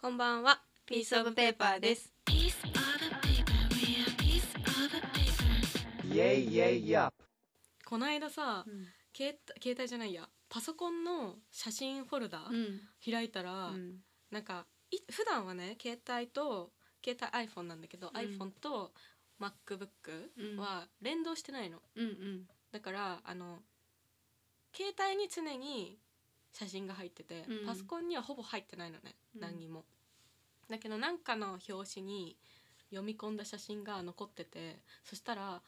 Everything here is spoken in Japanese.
こんばんは。ピースオブペーパーですこの間さうん。携帯携帯じゃないや。パソコンの写真フォルダうん。開いたら、うん。なんかい普段はね携帯と携帯 iPhone なんだけど、うん。iPhone と MacBook は連動してないの。うんうん。だからあの携帯に常に写真が入ってて、うん。パソコンにはほぼ入ってないのね、うん。何にも。だけど何かの表紙に読み込んだ写真が残っててそしたら